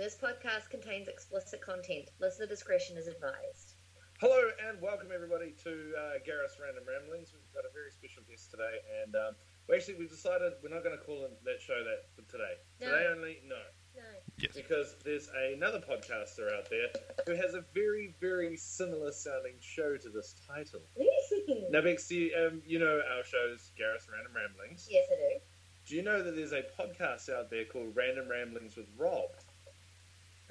this podcast contains explicit content. Listener discretion is advised. Hello and welcome everybody to uh, Gareth's Random Ramblings. We've got a very special guest today, and um, we actually we decided we're not going to call that show that for today. No. Today only, no, No. Yes. because there's another podcaster out there who has a very very similar sounding show to this title. Now, Bex, you, um, you know our shows, Gareth's Random Ramblings. yes, I do. Do you know that there's a podcast out there called Random Ramblings with Rob?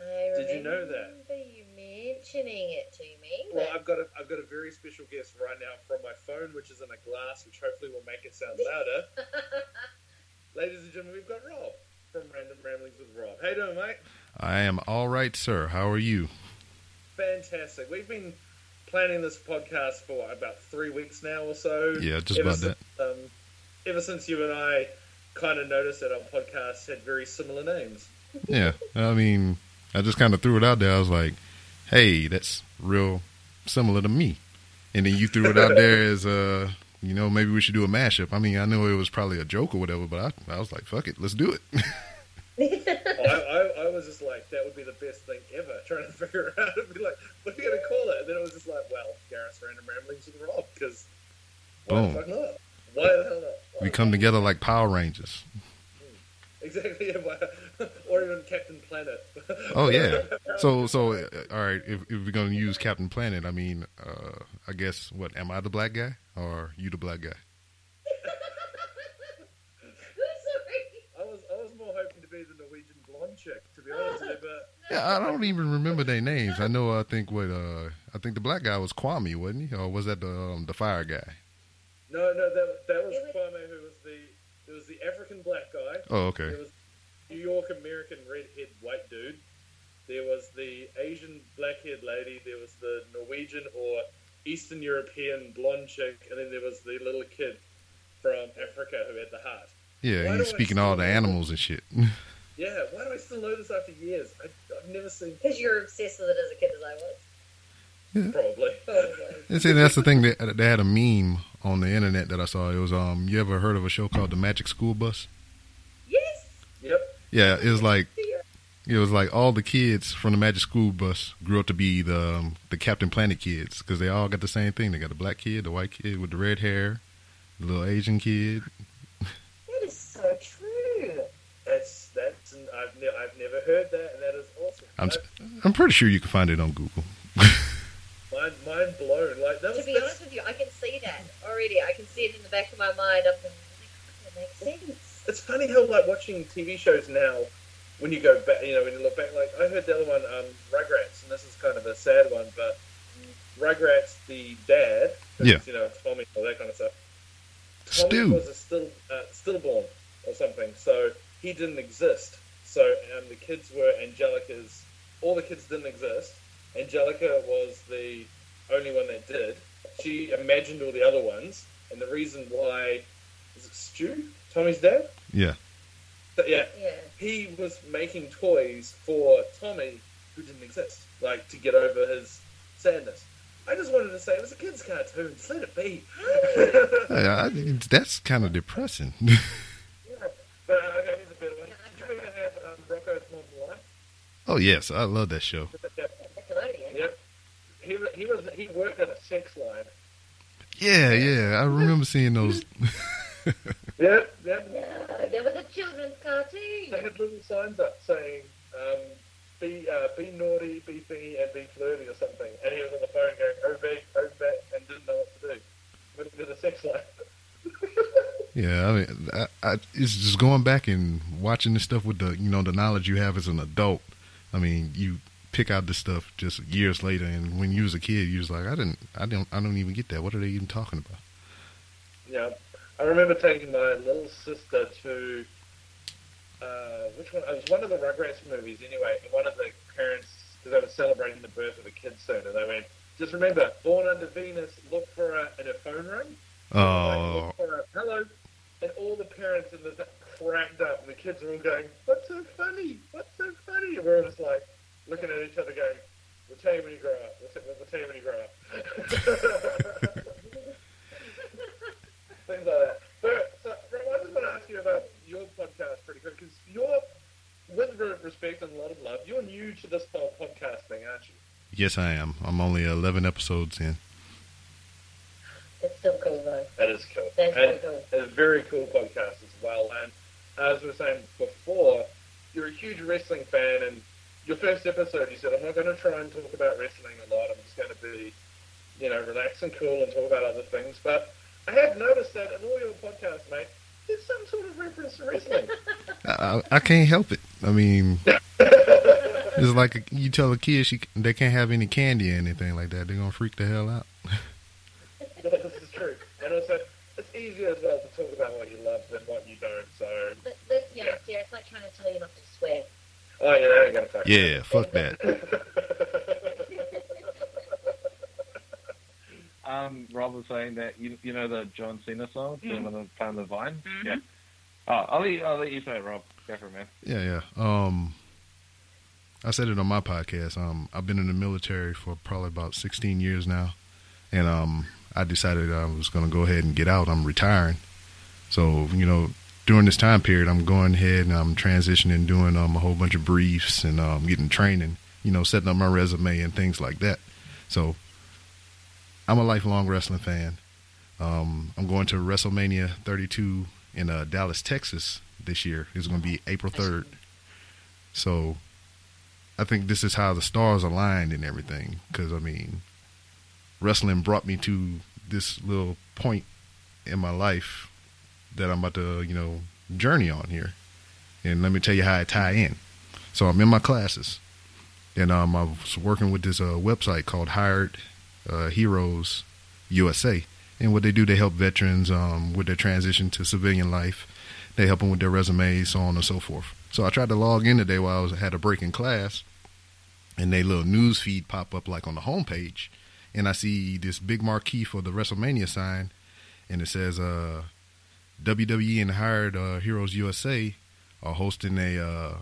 I Did you know that? remember you mentioning it to me. Well, I've got a I've got a very special guest right now from my phone, which is in a glass, which hopefully will make it sound louder. Ladies and gentlemen, we've got Rob from Random Ramblings with Rob. How you doing, mate? I am all right, sir. How are you? Fantastic. We've been planning this podcast for what, about three weeks now or so. Yeah, just ever about since, Um, ever since you and I kind of noticed that our podcasts had very similar names. Yeah, I mean, I just kind of threw it out there. I was like, "Hey, that's real similar to me," and then you threw it out there as uh, you know, maybe we should do a mashup. I mean, I know it was probably a joke or whatever, but I, I was like, "Fuck it, let's do it." I, I, I was just like, that would be the best thing ever, trying to figure out, and be like, what are you going to call it? And then it was just like, well, Gareth's Random Ramblings with Rob, because why Boom. the fuck not? Why the hell not? we come together like Power Rangers. Exactly, yeah, why- or even Captain Planet. Oh yeah. So so uh, all right. If, if we're gonna use Captain Planet, I mean, uh, I guess what? Am I the black guy or you the black guy? Sorry. I was I was more hoping to be the Norwegian blonde chick, to be honest with you, but Yeah, I don't even remember their names. I know. I think what. Uh, I think the black guy was Kwame, wasn't he? Or was that the um, the fire guy? no, no, that that was It was- Kwame, who was the there was the African black guy. Oh, okay. There was New York American redhead white dude. There was the Asian black haired lady. There was the Norwegian or Eastern European blonde chick, and then there was the little kid from Africa who had the heart. Yeah, Why he's speaking all the still- animals and shit. Yeah, why do I still know this after years? I, I've never seen. Because you're obsessed with it as a kid as I was. Probably. Probably. See, that's the thing. That they had a meme on the internet that I saw. It was um. You ever heard of a show called The Magic School Bus? yes. Yep. Yeah, it was like dear. It was like all the kids from the Magic School Bus grew up to be the um, the Captain Planet kids because they all got the same thing. They got the black kid, the white kid with the red hair, the little Asian kid. That is so true. That's that's. I've ne- I've never heard that, and that is awesome. I'm That's I'm pretty sure you can find it on Google. mind mind blown. Like that To was. be honest with you, I can see that already. I can see it in the back of my mind. I'm thinking, that makes sense. It's funny how like watching TV shows now, when you go back, you know, when you look back, like I heard the other one, um, Rugrats, and this is kind of a sad one, but Rugrats, the dad, Yeah. you know, Tommy, all that kind of stuff. Tommy Stu. was a still uh, stillborn or something, so he didn't exist. So um, the kids were Angelica's. All the kids didn't exist. Angelica was the only one that did. She imagined all the other ones, and the reason why is it Stu, Tommy's dad? Yeah. So, yeah, Yeah. he was making toys for Tommy who didn't exist, like to get over his sadness. I just wanted to say it was a kid's cartoon. Just let it be. I, I, that's kind of depressing. Yeah. But uh, okay, here's a better one. Did you ever have um, Rocko's Modern Life? oh yes, I love that show. Yep. He, he was he worked at a sex line. Yeah, yeah, I remember seeing those. Yep. Yep. No, there was a children's cartoon. They had little signs up saying, um, "Be uh, be naughty, be thingy, and be flirty" or something. And he was on the phone going, "Oh big, oh back," and didn't know what to do. Went to the sex line. Yeah, I mean, I, I, it's just going back and watching this stuff with the you know the knowledge you have as an adult. I mean, you pick out this stuff just years later, and when you was a kid, you was like, I didn't, I don't, I don't even get that. What are they even talking about? Yeah, I remember taking my little sister to uh, which one? It was one of the Rugrats movies. Anyway, and one of the parents because they were celebrating the birth of a kid soon, and they went, "Just remember, born under Venus, look for her in her phone ring." Like, Oh, her, hello, and all the parents in the cracked up, and the kids were all going, "What's so funny? What's so funny?" And we were just like looking at each other, going, "We'll tell you when you grow up. We'll tell you when you grow up." Things like that. But uh, so, Rob, I just want to ask you about your podcast pretty quick because you're, with re- respect and a lot of love, you're new to this whole podcast thing, aren't you? Yes, I am. I'm only 11 episodes in. It's still cool though. That is cool. That's and cool. it's a very cool podcast as well. And as we were saying before, you're a huge wrestling fan, and your first episode, you said, I'm not going to try and talk about wrestling a lot. I'm just going to be, you know, relaxed and cool and talk about other things. But I have noticed that in all your podcasts, mate, there's some sort of reference to wrestling. I, I, I can't help it. I mean, it's like you tell a kid she, they can't have any candy or anything like that. They're going to freak the hell out. this is true. And also, it's easier as well to talk about what you love than what you don't. So, But let's be honest here, it's like trying to tell you not to swear. oh yeah, that ain't gonna fuck. Yeah, fuck that. Um, Rob was saying that you you know the John Cena song, mm. the playing the vine. Mhm. Yeah. Oh, I'll let you, I'll let you say it, Rob. Go for it, man. Yeah, yeah. Um, I said it on my podcast. Um, I've been in the military for probably about 16 years now, and um, I decided I was going to go ahead and get out. I'm retiring, so you know, during this time period, I'm going ahead and I'm transitioning, doing um a whole bunch of briefs and um getting training. You know, setting up my resume and things like that. So, I'm a lifelong wrestling fan. Um, I'm going to WrestleMania 32 in uh, Dallas, Texas this year. It's going to be April 3rd. So I think this is how the stars aligned and everything. Because, I mean, wrestling brought me to this little point in my life that I'm about to, you know, journey on here. And let me tell you how I tie in. So I'm in my classes. And um, I was working with this uh, website called Hired uh, Heroes USA. And what they do, they help veterans um, with their transition to civilian life. They help them with their resumes, so on and so forth. So I tried to log in today while I was had a break in class, and they little news feed pop up like on the homepage, and I see this big marquee for the WrestleMania sign, and it says uh, WWE and Hired uh, Heroes USA are hosting a uh,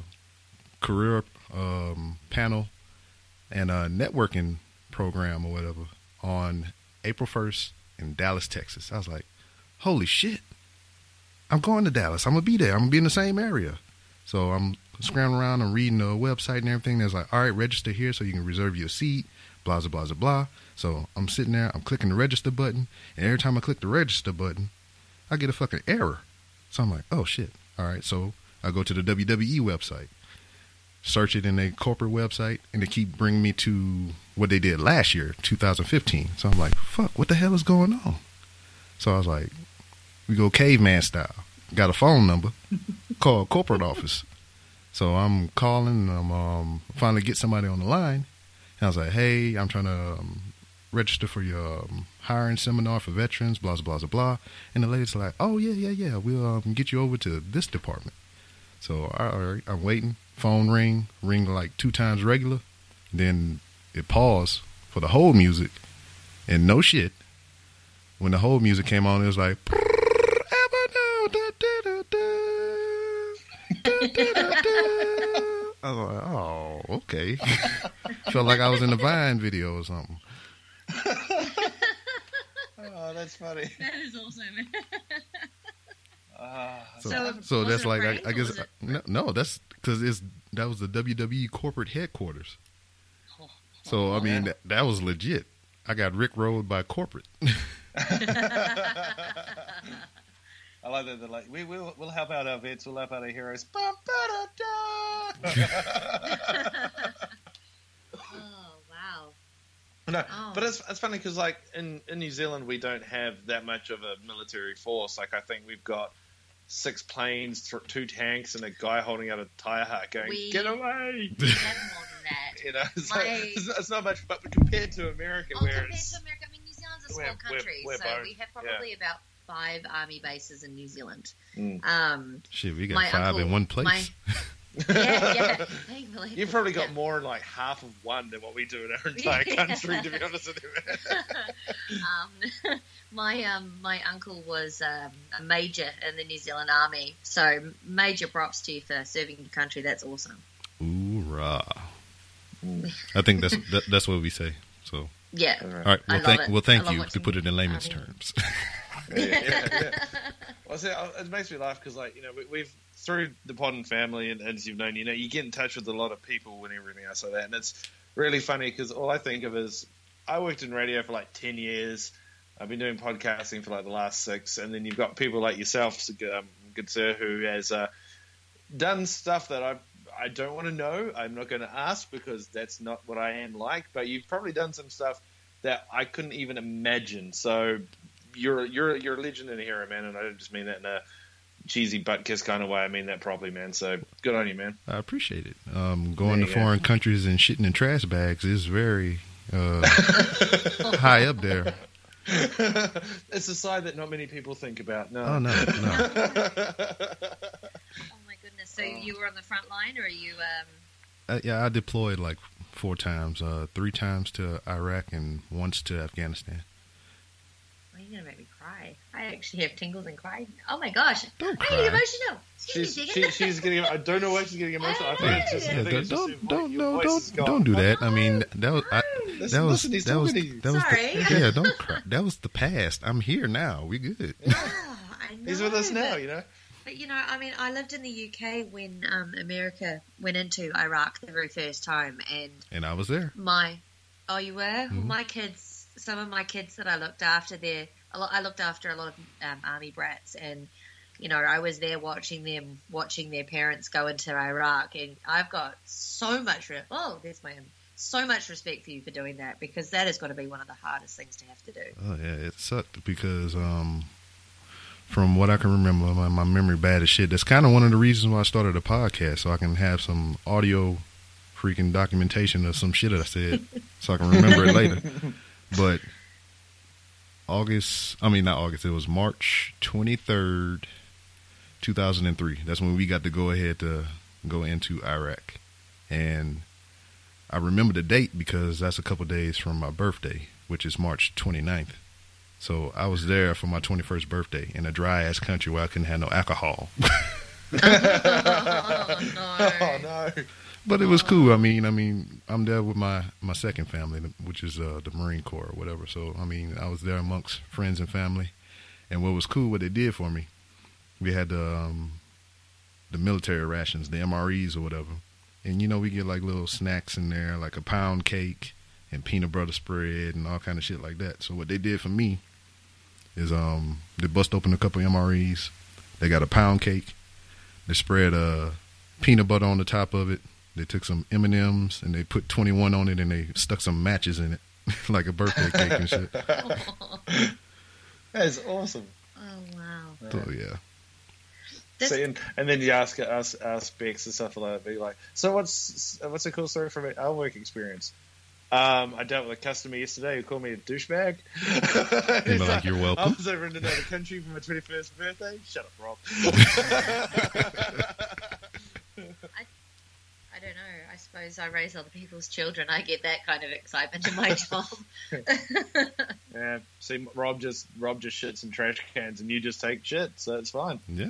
career um, panel and a networking program or whatever on April first in Dallas, Texas. I was like, holy shit. I'm going to Dallas. I'm gonna be there. I'm gonna be in the same area. So I'm scrambling around and reading the website and everything. There's like, all right, register here so you can reserve your seat, blah blah blah blah. So I'm sitting there, I'm clicking the register button, and every time I click the register button, I get a fucking error. So I'm like, oh shit. All right, so I go to the WWE website, search it in their corporate website, and they keep bringing me to what they did last year, 2015. So I'm like, fuck, what the hell is going on? So I was like, we go caveman style. Got a phone number, call corporate office. So I'm calling. I'm um, finally get somebody on the line. And I was like, hey, I'm trying to um, register for your um, hiring seminar for veterans, blah, blah, blah, blah. And the lady's like, oh, yeah, yeah, yeah. We'll um, get you over to this department. So all right, I'm waiting. Phone ring, ring like two times regular. Then it paused for the whole music. And no shit. When the whole music came on, it was like. I was like, oh, okay. Felt like I was in the Vine video or something. Oh, that's funny. That is awesome. Ah, So, So, so, that's like, I, I guess, was it- no, no, that's because it's that was the WWE corporate headquarters. So I mean, that, that was legit. I got Rick rolled by corporate. I like that. They're like, we will we'll help out our vets. We'll help out our heroes. Bum, ba-da-da. oh wow. no, Oh. but it's it's funny because like in in New Zealand we don't have that much of a military force. Like I think we've got six planes, th- two tanks, and a guy holding out a tire hut going, We- "Get away!" We have more than that. You know, it's, My- like, it's, it's not much. But compared to America, Oh, where compared it's to America, I mean, New Zealand's a We're- small we're- country, we're so boned. we have probably about five army bases in New Zealand. Mm. Um, Shit, we got five uncle- in one place. my- yeah, yeah. Hey, You've probably got Yeah. more in like half of one than what we do in our entire Yeah. country, to be honest with you. um, my um, my uncle was um, a major in the New Zealand Army, so major props to you for serving your country. That's awesome. Ooh, rah. I think that's that, that's what we say. So, Yeah. all right. I Well, love thank it. well, thank you to put it in layman's army. terms. yeah, yeah, yeah. Well, see, it makes me laugh because, like, you know, we, we've through the Podden family, and, and as you've known, you know, you get in touch with a lot of people and everything else like that, and it's really funny because all I think of is I worked in radio for like ten years. I've been doing podcasting for like the last six, and then you've got people like yourself, um, good sir, who has uh, done stuff that I I don't want to know. I'm not going to ask because that's not what I am like. But you've probably done some stuff that I couldn't even imagine. So you're you're you're a legend and a hero, man, and I don't just mean that in a cheesy butt kiss kind of way. I mean that properly, man. So good on you, man. I appreciate it. Um, going to you go. foreign countries and shitting in trash bags is very uh, high up there. it's a side that not many people think about. No. Oh no, no. Oh my goodness! So you were on the front line, or are you? Um, Uh, yeah, I deployed like four times. Uh, three times to Iraq and once to Afghanistan. oh, you're gonna make me cry. I actually have tingles and cry. Oh my gosh! Don't I cry. get emotional. She's she, she's getting. I don't know why she's getting emotional. I think it's just. I Yeah, think don't it's just don't vo- don't no, don't don't do that. I mean that was I, that was listen, he's that was talking to you. that was the, yeah. Don't cry. That was the past. I'm here now. We good. Oh, know, He's with us now, but- you know. But you know, I mean, I lived in the UK when um, America went into Iraq the very first time, and And I was there. my oh, you were Mhm. my kids. Some of my kids that I looked after there, a lot, I looked after a lot of um, army brats, and you know, I was there watching them, watching their parents go into Iraq, and I've got so much. Re- oh, there's my so much respect for you for doing that because that is going to be one of the hardest things to have to do. Oh yeah, it sucked because um, from what I can remember, my, my memory bad as shit. That's kind of one of the reasons why I started a podcast, so I can have some audio freaking documentation of some shit that I said, so I can remember it later. But August, I mean not August, it was March twenty third, two thousand and three. That's when we got to go ahead to go into Iraq, and I remember the date because that's a couple days from my birthday, which is March 29th. So I was there for my 21st birthday in a dry ass country where I couldn't have no alcohol. oh no! Oh no. but it was cool. I mean, I mean, I'm there with my my second family, which is uh, the Marine Corps or whatever. So I mean, I was there amongst friends and family. And what was cool, what they did for me, we had the um, the military rations, the MREs or whatever. And you know, we get like little snacks in there, like a pound cake and peanut butter spread and all kind of shit like that. So what they did for me is um they bust open a couple MREs. They got a pound cake. They spread uh peanut butter on the top of it. They took some M and M's and they put twenty one on it and they stuck some matches in it, like a birthday cake and shit. That is awesome. Oh wow! So yeah, This- See, and, and then you ask us ask Bex and stuff like that. Be like, so what's what's a cool story from our work experience? Um, I dealt with a customer yesterday who called me a douchebag. And they're like, "You're welcome." I was over in another country for my twenty first birthday. Shut up, Rob. I don't know. I suppose I raise other people's children. I get that kind of excitement in my job. yeah, see, Rob just Rob just shits in trash cans, and you just take shit, so it's fine. yeah.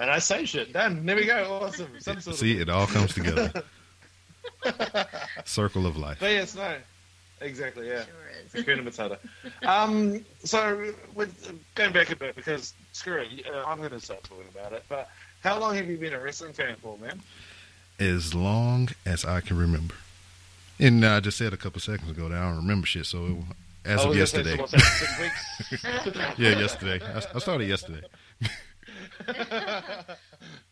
And I say shit. Done. There we go. Awesome. Some sort See, of. it all comes together. Circle of life. But yes, no. Exactly. Yeah. sure is. Hakuna Matata. Um, so, with, going back a bit, because screw it, uh, I'm going to start talking about it. But how long have you been a wrestling fan for, man? As long as I can remember. And I just said a couple seconds ago that I don't remember shit. So it, as of was gonna say, yesterday, so what's that, six weeks? yeah, yesterday. I, I started yesterday.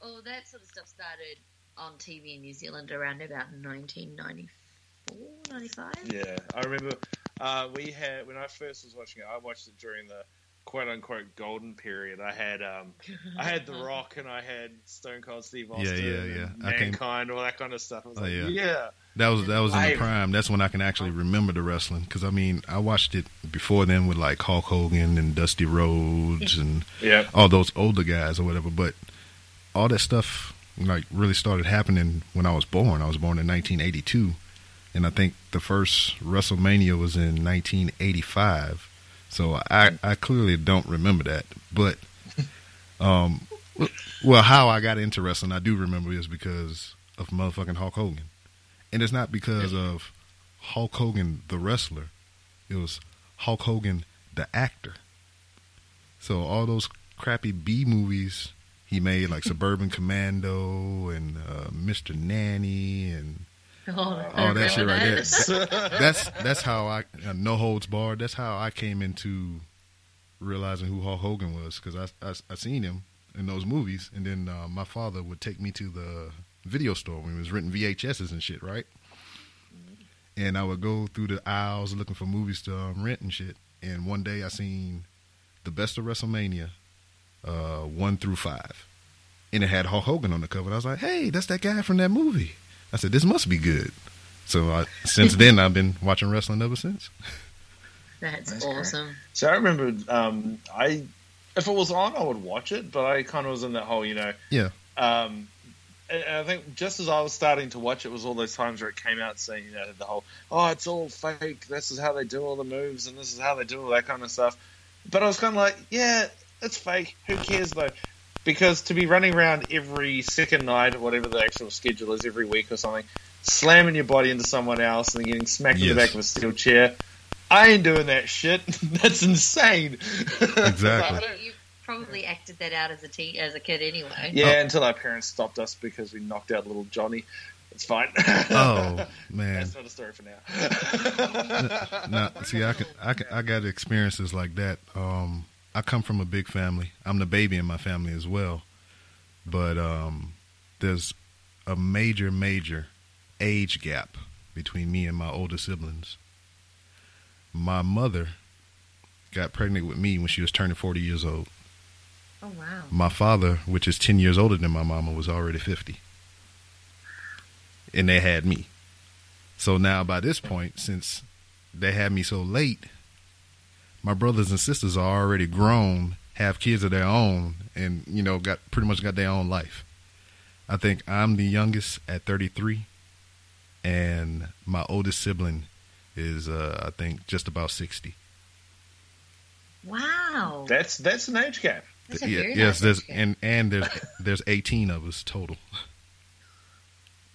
oh, that sort of stuff started on TV in New Zealand around about 1994, 95. Yeah, I remember uh, we had when I first was watching it. I watched it during the quote unquote golden period. I had um, I had The Rock and I had Stone Cold Steve Austin, Yeah, yeah, yeah. and I came- Mankind, all that kind of stuff. I was Oh, like, yeah. yeah. That was that was in the prime. That's when I can actually remember the wrestling because I mean I watched it before then with like Hulk Hogan and Dusty Rhodes and yeah. all those older guys or whatever. But all that stuff like really started happening when I was born. I was born in 1982, and I think the first WrestleMania was in 1985. So I I clearly don't remember that, but um, well, how I got into wrestling I do remember is because of motherfucking Hulk Hogan, and it's not because of Hulk Hogan the wrestler. It was Hulk Hogan the actor. So all those crappy B movies He made like Suburban Commando and uh, Mr. Nanny and Oh, all that shit right there. there. that's that's how I uh, no holds barred. That's how I came into realizing who Hulk Hogan was because I, I I seen him in those movies, and then uh, my father would take me to the video store when he was renting VHSs and shit, right? And I would go through the aisles looking for movies to um, rent and shit. And one day I seen the best of WrestleMania, uh, one through five, and it had Hulk Hogan on the cover. And I was like, "Hey, that's that guy from that movie." I said, "This must be good." So I, since then, I've been watching wrestling ever since. That's, That's great. awesome. So I remember, um, I if it was on, I would watch it, but I kind of was in that whole, you know, Yeah. Um, and, and I think just as I was starting to watch it was all those times where it came out saying, you know, the whole, oh, it's all fake. This is how they do all the moves, and this is how they do all that kind of stuff. But I was kind of like, yeah, it's fake. Who cares though? Because to be running around every second night, or whatever the actual schedule is, every week or something, slamming your body into someone else and then getting smacked in the back of a steel chair. I ain't doing that shit. That's insane. Exactly. You, you probably acted that out as a teen, as a kid anyway. Yeah, until our parents stopped us because we knocked out little Johnny. It's fine. Oh man. That's not a story for now. now, see, I can, I can, I got experiences like that. Um, I come from a big family. I'm the baby in my family as well, but um, there's a major, major age gap between me and my older siblings. My mother got pregnant with me when she was turning 40 years old. Oh wow. My father, which is 10 years older than my mama, was already 50. And they had me. So now, by this point, since they had me so late, my brothers and sisters are already grown, have kids of their own, and, you know, got pretty much got their own life. I think I'm the youngest at 33, and my oldest sibling is, uh, I think, just about 60. Wow. that's that's an age gap. That's a Yeah, very yes, nice there's gap. and and there's there's 18 of us total.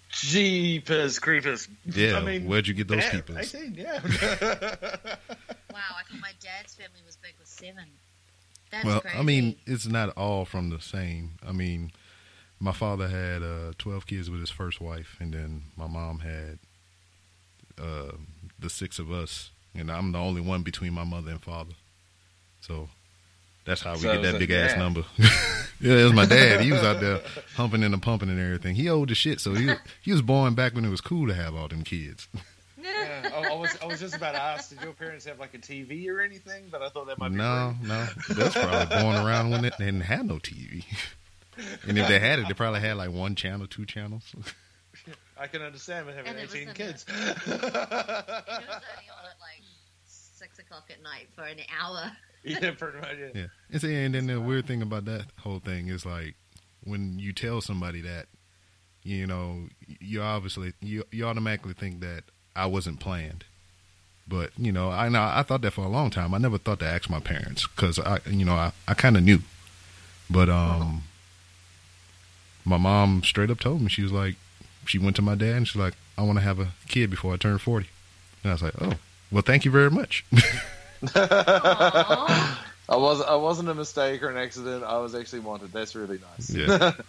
Jeepers creepers. Yeah, I mean, where'd you get those damn, people? 18, yeah. Wow, I thought my dad's family was big with seven. That's Well, crazy. I mean, it's not all from the same. I mean, my father had uh, 12 kids with his first wife, and then my mom had uh, the six of us, and I'm the only one between my mother and father. So that's how we So get that big ass yeah. number. yeah, it was my dad. He was out there humping and pumping and everything. He old as shit, so he he was born back when it was cool to have all them kids. Yeah, I, I was I was just about to ask, did your parents have like a TV or anything? But I thought that might be No, rude. no, that's probably going around when they they didn't have no TV. And if they had it, they probably had like one channel, two channels. I can understand with having And it was 18 in kids. It was only on at like six o'clock at night for an hour. yeah, pretty much. Yeah. Yeah. And see, and then the weird thing about that whole thing is like when you tell somebody that, you know, you obviously you you automatically think that I wasn't planned. But you know, I know I thought that for a long time. I never thought to ask my parents because I, you know, I, I kind of knew. But um, my mom straight up told me she was like, she went to my dad and she's like, I want to have a kid before I turn forty. And I was like, oh, well, thank you very much. I was I wasn't a mistake or an accident. I was actually wanted. That's really nice. Yeah.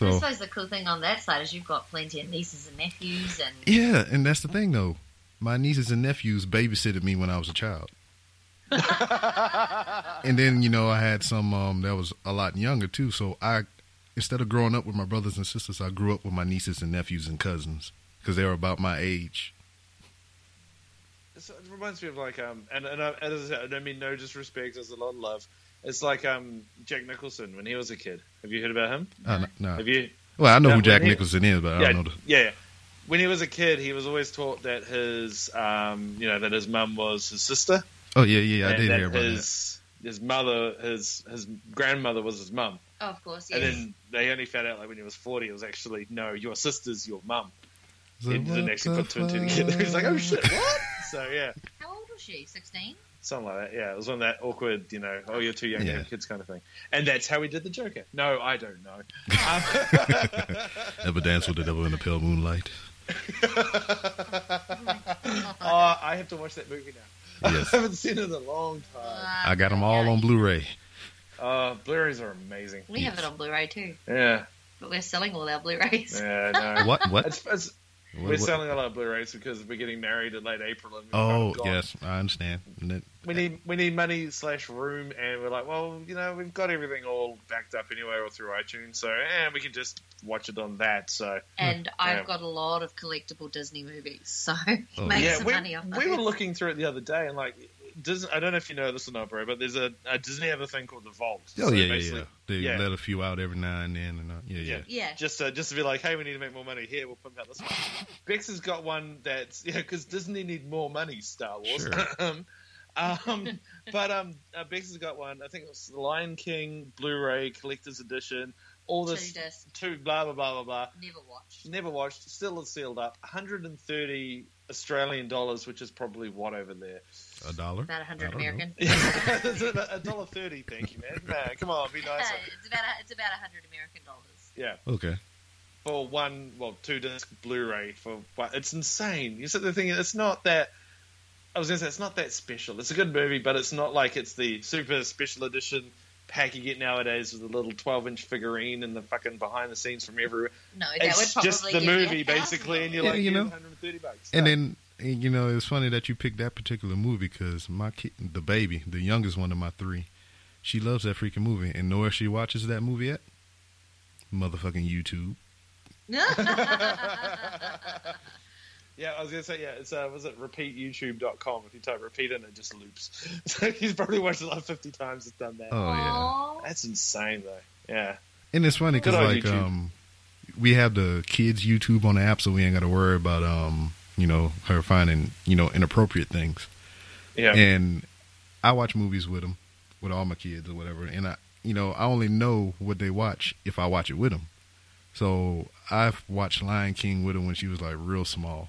I suppose the cool thing on that side is you've got plenty of nieces and nephews, and Yeah, and that's the thing though. My nieces and nephews babysitted me when I was a child. and then, you know, I had some um that was a lot younger too, so I instead of growing up with my brothers and sisters, I grew up with my nieces and nephews and cousins because they were about my age. So it reminds me of like um and, and I, as I, said, I don't mean no disrespect, there's a lot of love. It's like um Jack Nicholson when he was a kid. Have you heard about him? Uh, no, Have you? well, I know No, who Jack he- Nicholson is, but I don't know. The, yeah, yeah. When he was a kid, he was always taught that his um you know that his mum was his sister. oh yeah, yeah, I did that hear about that. his his mother his his grandmother was his mum. oh, of course, And then they only found out like when he was forty, it was actually no, your sister's your mum. So He didn't actually put two and two together. He's like, oh shit, what? so yeah, How old was she? Sixteen. Something like that. Yeah, it was one of that awkward, you know, oh you're too young to have kids kind of thing. And that's how we did the Joker. No, I don't know. Um, Ever dance with the devil in the pale moonlight? oh, I have to watch that movie now. Yes. I haven't seen it in a long time. I got them all on Blu-ray. Uh, Blu-rays are amazing. We have it on Blu-ray too, Yeah, but we're selling all our Blu-rays. yeah, no. What? What? It's, it's, What- we're what- selling a lot of Blu-rays because we're getting married in late April. And we've Oh, kind of gone- yes, I understand. And We need we need money slash room, and we're like, well, you know, we've got everything all backed up anyway, or through iTunes, so and we can just watch it on that. So And I've got a lot of collectible Disney movies, so Oh, make yeah, some we, money off we were looking through it the other day, and like, Disney, I don't know if you know this or not, bro, but there's a, a Disney have a thing called the Vault. Oh So yeah, yeah, yeah. They yeah. let a few out every now and then, and uh, yeah, yeah. Yeah. Yeah, Just to, just to be like, hey, we need to make more money here. We'll put out this one. Bex has got one that's yeah, because Disney need more money. Star Wars. Sure. um, um, but um, uh, Bex has got one. I think it's the Lion King Blu-ray collector's edition. All two this discs, two blah blah blah blah blah. never watched. Never watched. Still is sealed up. 130 Australian dollars, which is probably what over there. A dollar. About a I hundred. American. It's a dollar thirty. Thank you, man. Nah, come on, be nicer. it's about a, it's about a hundred American dollars. Yeah. Okay. for one, well, two disc Blu-ray for one. It's insane. You said the thing. It's not that. I was gonna say it's not that special. It's a good movie, but it's not like it's the super special edition pack you get nowadays with the little twelve-inch figurine and the fucking behind the scenes from everywhere. No, that it's would probably just the movie basically, and you're Yeah, like, you you know. 130 bucks. And No. then and, you know it's funny that you picked that particular movie because my kid, the baby, the youngest one of my three, she loves that freaking movie, and know where she watches that movie at? Motherfucking YouTube. Yeah, I was gonna say yeah. It's uh, was it repeatyoutube.com? If you type repeat in, it just loops. So he's probably watched it like 50 times. It's done that. Oh yeah. Aw. That's insane though. Yeah. And it's funny because like YouTube. um, we have the kids YouTube on the app, so we ain't got to worry about um, you know, her finding you know inappropriate things. Yeah. And I watch movies with them, with all my kids or whatever, and I, you know, I only know what they watch if I watch it with them. So I've watched Lion King with her when she was like real small,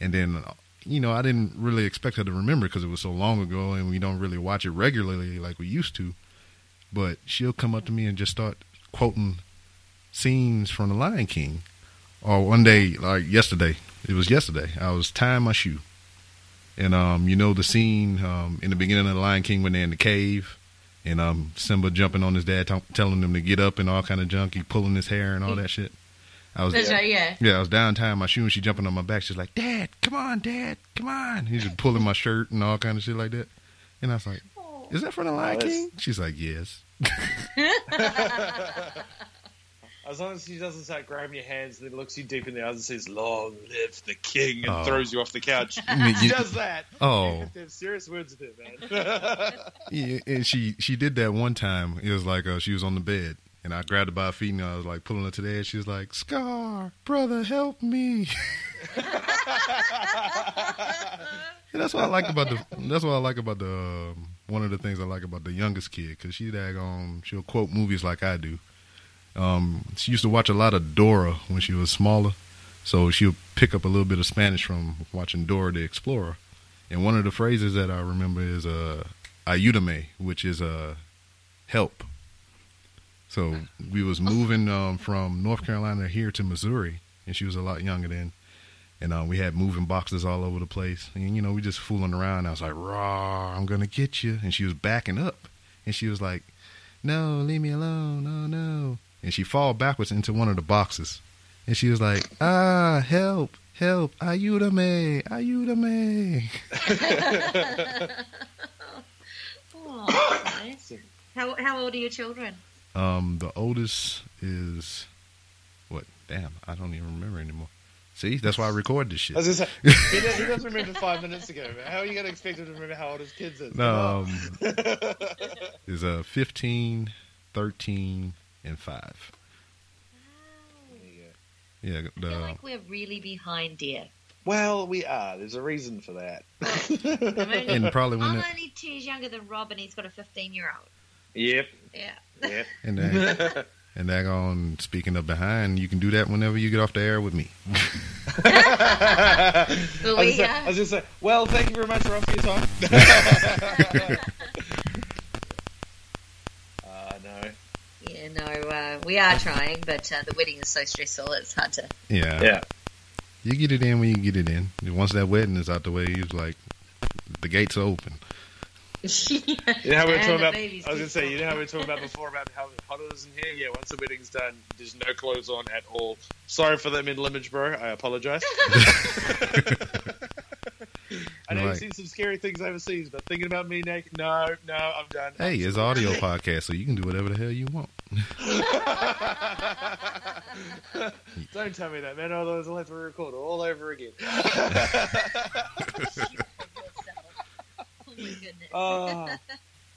and then, you know, I didn't really expect her to remember because it was so long ago, and we don't really watch it regularly like we used to. But she'll come up to me and just start quoting scenes from The Lion King. Or one day, like yesterday, it was yesterday. I was tying my shoe, and um, you know the scene um, in the beginning of The Lion King when they're in the cave, and um, Simba jumping on his dad, t- telling him to get up and all kind of junk. He pulling his hair and all that shit. I was That's right, yeah. yeah, I was down tying my shoe and she jumping on my back. She's like, "Dad, come on, Dad, come on." He's just pulling my shirt and all kind of shit like that. And I was like, "Is that from the Lion Oh, King?" She's like, "Yes." As long as he doesn't start grabbing your hands and then looks you deep in the eyes and says, Long live the king, and Oh. throws you off the couch. I mean, he you- does that. Oh. You have serious words with him, man. Yeah, and she she did that one time. It was like uh, she was on the bed, and I grabbed her by her feet and I was like pulling her to the edge. She was like, "Scar, brother, help me." That's what I like about the. That's what I like about the. Um, one of the things I like about the youngest kid because she daggone she'll quote movies like I do. Um, she used to watch a lot of Dora when she was smaller, so she'll pick up a little bit of Spanish from watching Dora the Explorer. And one of the phrases that I remember is uh, "ayúdame," which is uh, help. So we was moving um, from North Carolina here to Missouri, and she was a lot younger then. And uh, we had moving boxes all over the place, and you know we just fooling around. I was like, "Raw, I'm gonna get you," and she was backing up, and she was like, "No, leave me alone, no, no." And she fall backwards into one of the boxes, and she was like, "Ah, help, help, ayúdame, ayúdame." Oh, nice. How how old are your children? Um, the oldest is what? Damn, I don't even remember anymore. See, that's why I record this shit. I was he, does, he does remember five minutes ago. Man. How are you going to expect him to remember how old his kids is? Um, is uh 15, 13, and five. Yeah, I feel like we're really behind, dear. well, we are. There's a reason for that. I'm only, and probably when I'm the, only two years younger than Rob, and he's got a 15 year old. yep. Yeah. Yep. and that, and that on speaking of behind, you can do that whenever you get off the air with me. I, was Well, gonna we, say, I was going to say, well, thank you very much, Rob, for your time. uh, no. Yeah, no, uh, we are trying, but uh, the wedding is so stressful, it's hard to. Yeah, Yeah. you get it in when you get it in. Once that wedding is out the way, it's like the gates are open. You know how we were And talking about. I was gonna say, you know how we were talking about before about how hot it is in here. Yeah, once the wedding's done, there's no clothes on at all. Sorry for them in Limage, bro. I apologize. I know Right. you've seen some scary things overseas, but thinking about me naked, no, no, I'm done. Hey, it's audio podcast, so you can do whatever the hell you want. Don't tell me that, man. Otherwise, I'll have to record all over again. oh my goodness. oh,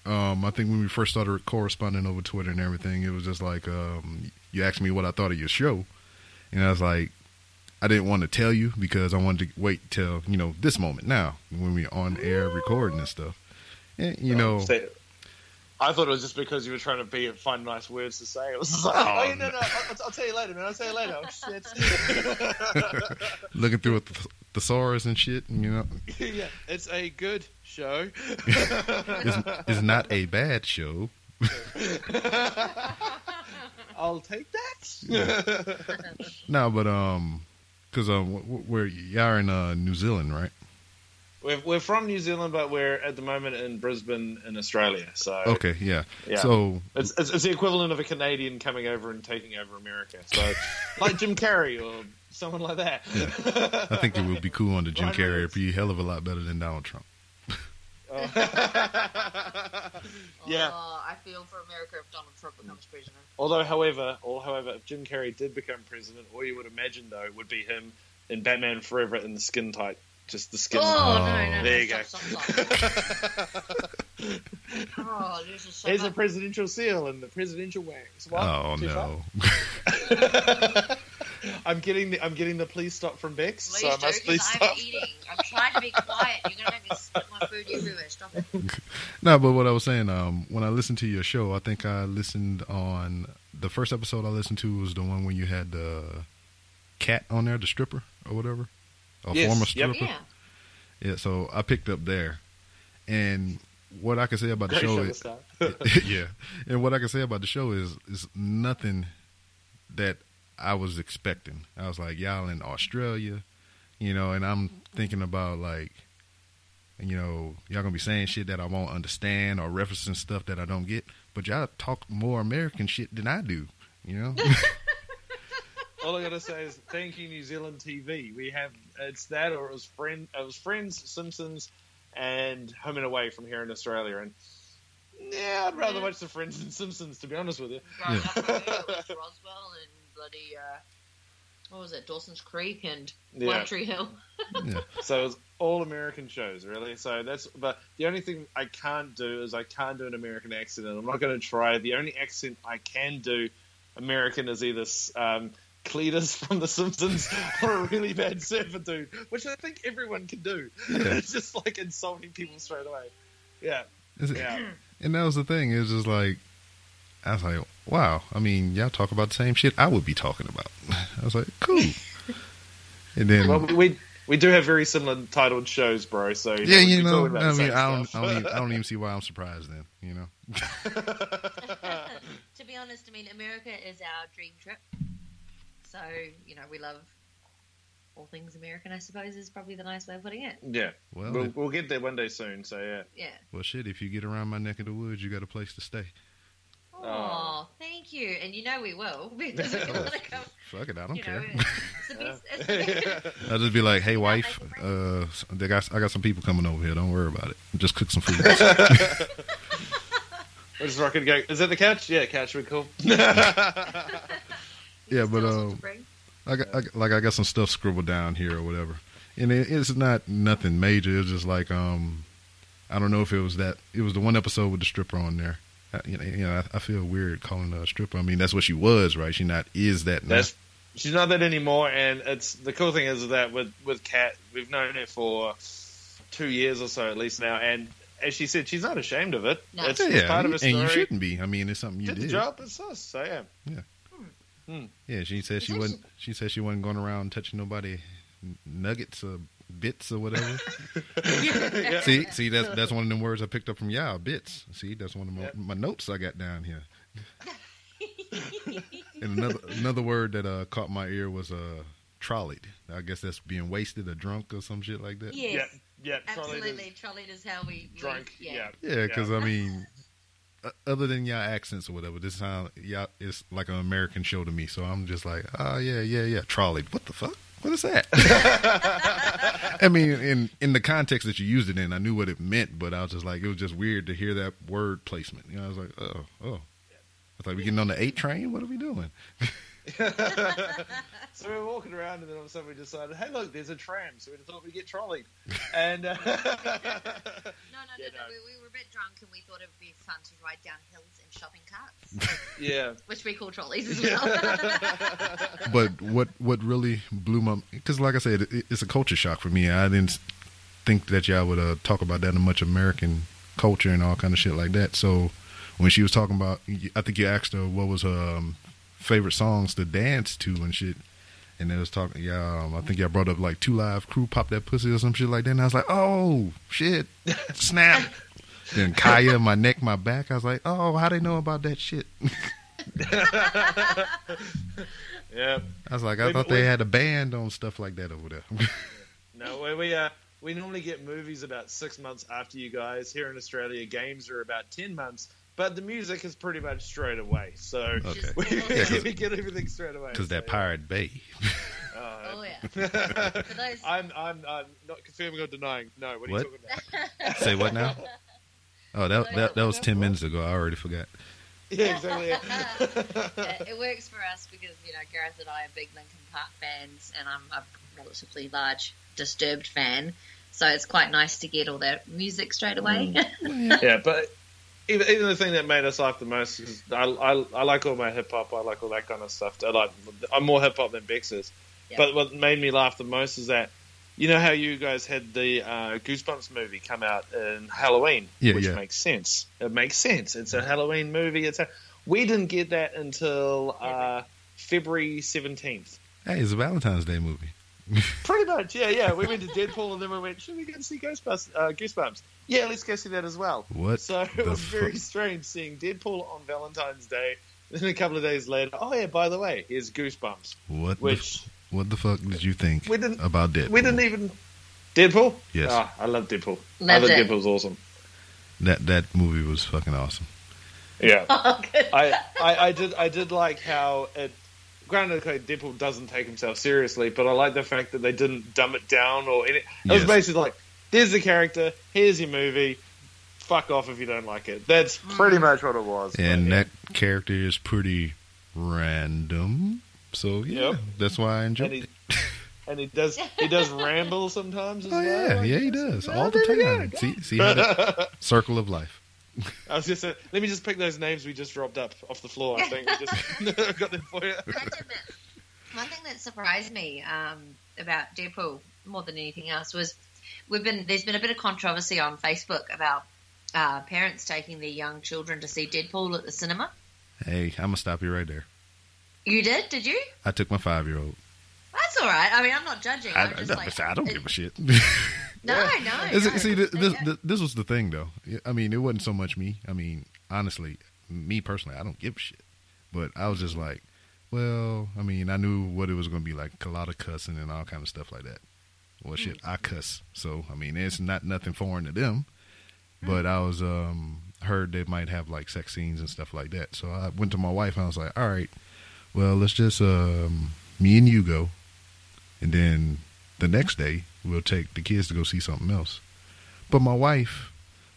Um, I think when we first started corresponding over Twitter and everything, it was just like um, you asked me what I thought of your show, and I was like, I didn't want to tell you because I wanted to wait till you know this moment now when we're on air recording and stuff. And you know, Say- I thought it was just because you were trying to be find nice words to say. It was like, oh, Oh, yeah, no, no. no, I'll, I'll tell you later, man. I'll tell you later. Oh shit. looking through a th- thesaurus and shit, you know, yeah, it's a good show. it's, it's not a bad show. I'll take that. No, but um, because um, w- w- we're y'all in uh, New Zealand, right? we're, we're from New Zealand, but we're at the moment in Brisbane, in Australia. So Okay, yeah. yeah. So It's, it's, it's the equivalent of a Canadian coming over and taking over America. So, like Jim Carrey or someone like that. I think it would be cool under Jim Carrey. It'd be a hell of a lot better than Donald Trump. Oh. yeah. Oh, I feel for America if Donald Trump becomes president. Although, however, or however, if Jim Carrey did become president, all you would imagine though would be him in Batman Forever in the skin tight, just the skin. Oh, no, Oh. no, no. There you go. Stop, stop. oh, this is so a presidential seal and the presidential wings. What? Oh Too no! far? I'm getting the I'm getting the please stop from Bex, Please so I must please 'cause stop. I'm eating. I'm trying to be quiet. You're going to make me spit my food everywhere. Stop it. no, but what I was saying, um, when I listened to your show, I think I listened on the first episode I listened to was the one when you had the cat on there, the stripper or whatever, a Yes, former yep. stripper. Yeah. Yeah, so I picked up there, and what I can say about the Great show show is, start. yeah, and what I can say about the show is is nothing that I was expecting. I was like, y'all in Australia, you know, and I'm thinking about like, you know, y'all gonna be saying shit that I won't understand or referencing stuff that I don't get, but y'all talk more American shit than I do, you know. All I gotta say is thank you, New Zealand TV. We have it's that or it was friend it was Friends, Simpsons, and Home and Away from here in Australia. And yeah, I'd rather Yeah. watch the Friends and Simpsons to be honest with you. Growing up Roswell and bloody, uh, what was it, Dawson's Creek and Yeah. One Tree Hill. yeah, So it's all American shows, really. So that's but the only thing I can't do is I can't do an American accent, and I'm not going to try. The only accent I can do American is either um, Cletus from The Simpsons or a really bad surfer dude, which I think everyone can do. Yeah. It's just like insulting people straight away. Yeah, it- yeah. and that was the thing. It was just like, I was like, wow. I mean, y'all talk about the same shit I would be talking about. I was like, cool. And then, Well, we we do have very similar titled shows, bro. So yeah, we'd you know, I mean, I don't. I don't, even, I don't even see why I'm surprised then. You know, to be honest, I mean, America is our dream trip. So, you know, we love all things American, I suppose, is probably the nice way of putting it. yeah, well, we'll, if- we'll get there one day soon. So yeah. Yeah. well, shit. If you get around my neck of the woods, you got a place to stay. Oh, Oh. thank you. And you know we will because we're going to come, Fuck it, I don't you know, care. it's the best. It's the best. I'll just be like, hey, wife, uh, they got, I got some people coming over here. Don't worry about it. Just cook some food. We're just rocking. Go. Is that the couch? Yeah, couch would be cool. Yeah, but, Tell us what um. I got, I, got- like I got some stuff scribbled down here or whatever, and it, it's not nothing major. It's just like um, I don't know if it was that. It was the one episode with the stripper on there. I, you know, you know I, I feel weird calling her a stripper. I mean, that's what she was, right? She not is that now. That's she's not that anymore. And it's the cool thing is that with with Kat, we've known her for two years or so at least now, and as she said, she's not ashamed of it. No. It's, yeah, it's part of her and you shouldn't be. I mean, it's something you did did. the job. It's us. So yeah. Yeah, hmm. she said she wasn't. She said she wasn't going around touching nobody nuggets or bits or whatever. yeah. see, see, that's that's one of them words I picked up from y'all. Bits. See, that's one of my, Yep. my notes I got down here. And another another word that uh, caught my ear was uh, trolleyed. I guess that's being wasted or drunk or some shit like that. Yes. Yeah, Yeah, trolley Absolutely, trolley is how we we- drunk. Yeah. Yeah, because I mean, uh, other than y'all accents or whatever, this sound y'all it's like an American show to me. So I'm just like, oh yeah, yeah, yeah, trolley. What the fuck? What is that? I mean, in in the context that you used it in, I knew what it meant, but I was just like, it was just weird to hear that word placement. You know, I was like, oh, oh. I thought we getting on the eight train. What are we doing? so we were walking around, and then all of a sudden we decided, hey, look, there's a tram. So we thought we'd get trolleyed. And uh, No, no, no, Yeah, no, no. We, we were a bit drunk and we thought it would be fun to ride down hills in shopping carts, yeah, which we call trolleys as well. but what what really blew my because like I said, it, it's a culture shock for me. I didn't think that y'all would uh, talk about that in much American culture and all kind of shit like that. So when she was talking about, I think you asked her what was her um, favorite songs to dance to and shit. And they was talking, yeah, um, I think y'all brought up like Two Live Crew, Pop That Pussy or some shit like that. And I was like, oh, shit, snap. Then Khia, My Neck, My Back. I was like, oh, how they know about that shit? yeah. I was like, I Wait, thought wait. they had a band on stuff like that over there. No, we we, uh, we normally get movies about six months after you guys. Here in Australia, games are about ten months, but the music is pretty much straight away. So Okay. we, Yeah, 'cause- we get everything straight away. Because that so, Pirate Bay. Uh, oh yeah. For those, I'm, I'm, I'm not confirming or denying. No, what are What? you talking about? Say what now? Oh, that that, that was ten minutes ago. I already forgot. Yeah, exactly. Yeah, it works for us because you know Gareth and I are big Linkin Park fans, and I'm a relatively large Disturbed fan. So it's quite nice to get all that music straight away. Mm. yeah, but even, even the thing that made us laugh the most is I, I, I like all my hip hop. I like all that kind of stuff. I like I'm more hip hop than Bex is. Yeah. But what made me laugh the most is that you know how you guys had the uh, Goosebumps movie come out in Halloween, Yeah, which yeah. makes sense. It makes sense. It's a Halloween movie. It's a we didn't get that until uh, February seventeenth. Hey, it's a Valentine's Day movie. Pretty much, yeah, yeah. We went to Deadpool and then we went, should we go see Ghostbusters, uh, Goosebumps? Yeah, let's go see that as well. What So it was very fuck? strange seeing Deadpool on Valentine's Day. Then a couple of days later, oh yeah, by the way, here's Goosebumps, What which what the fuck did you think we didn't about that? we didn't even Deadpool. Yes. Ah, I love Deadpool. I Loved think it. Deadpool's awesome. That that movie was fucking awesome. Yeah, oh. I, I, I did I did like how it. Granted, okay, Deadpool doesn't take himself seriously, but I like the fact that they didn't dumb it down or any. It was basically like, "There's the character. Here's your movie. Fuck off if you don't like it." That's pretty much what it was. And But, yeah. that character is pretty random. So yeah, Yep. that's why I and enjoyed he, it. and he does he does ramble sometimes as Oh well. yeah, I yeah, he does all the time. go. See, see how that circle of life. I was just uh, let me just pick those names we just dropped up off the floor. I think we just got them for you. I have to admit, one thing that surprised me um, about Deadpool more than anything else was we've been there's been a bit of controversy on Facebook about uh, parents taking their young children to see Deadpool at the cinema. Hey, I'm gonna stop you right there. You did? Did you? I took my five year old. That's all right. I mean, I'm not judging. I, I'm just I- like, I don't it- give a shit. No, no. No. it- see, this, this, was the thing, though. I mean, it wasn't so much me. I mean, honestly, me personally, I don't give a shit. But I was just like, well, I mean, I knew what it was going to be like, a lot of cussing and all kind of stuff like that. Well, shit, I cuss, so I mean, it's not nothing foreign to them. But I was um heard they might have like sex scenes and stuff like that. So I went to my wife and I was like, all right, well, let's just um me and you go, and then the next day we'll take the kids to go see something else. But my wife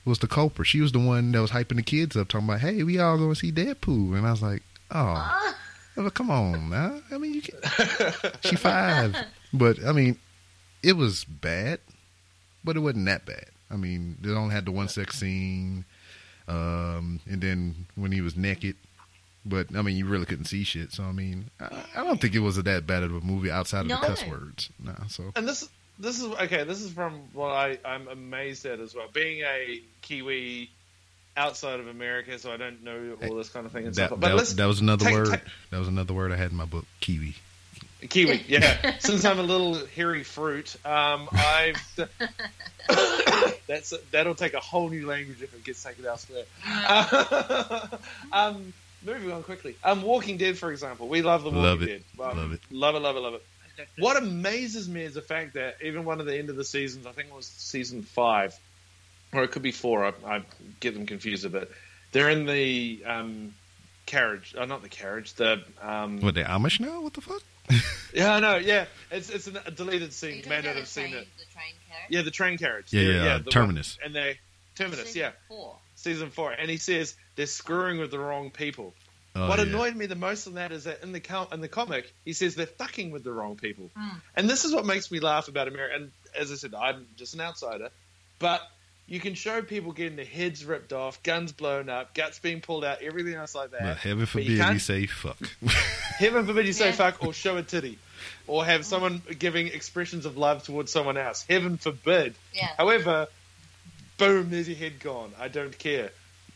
was the culprit. She was the one that was hyping the kids up, talking about, "Hey, we all going to see Deadpool," and I was like, "Oh, well, come on now. I mean, you can She five, but I mean, it was bad, but it wasn't that bad. I mean, they only had the one sex scene, um, and then when he was naked. But I mean, you really couldn't see shit. So I mean, I, I don't think it was that bad of a movie outside of No. the cuss words. Nah, so And this this is okay. This is from what I I'm amazed at as well. Being a Kiwi outside of America, so I don't know all this kind of thing and that stuff. But that, let's that was another take- word. take- that was another word I had in my book. Kiwi. Kiwi, yeah. Since I'm a little hairy fruit, um, I've that's that'll take a whole new language if it gets taken elsewhere. um, moving on quickly. Um, Walking Dead, for example, we love the Walking Love it. Dead. Um, Love it. Love it. Love it. Love it. what amazes me is the fact that even one of the end of the seasons, I think it was season five, or it could be four. I, I get them confused a bit. They're in the um, carriage, uh, not the carriage. The um, What, they Amish now? What the fuck? yeah, I know. Yeah, it's it's a deleted scene. you You may not have the seen it. the train carriage? Yeah, the train carriage. Yeah, They're- yeah, the Terminus. One, and they terminus. Season Yeah, Four. Season four, and he says they're screwing with the wrong people. Oh, what yeah. annoyed me the most on that is that in the com- in the comic, he says they're fucking with the wrong people, Mm. and this is what makes me laugh about America. And as I said, I'm just an outsider, but you can show people getting their heads ripped off, guns blown up, guts being pulled out, everything else like that. But heaven forbid you, can't- say fuck. Heaven forbid you say Yeah. fuck or show a titty, or have someone giving expressions of love towards someone else. Heaven forbid. Yeah. However, boom, there's your head gone. I don't care.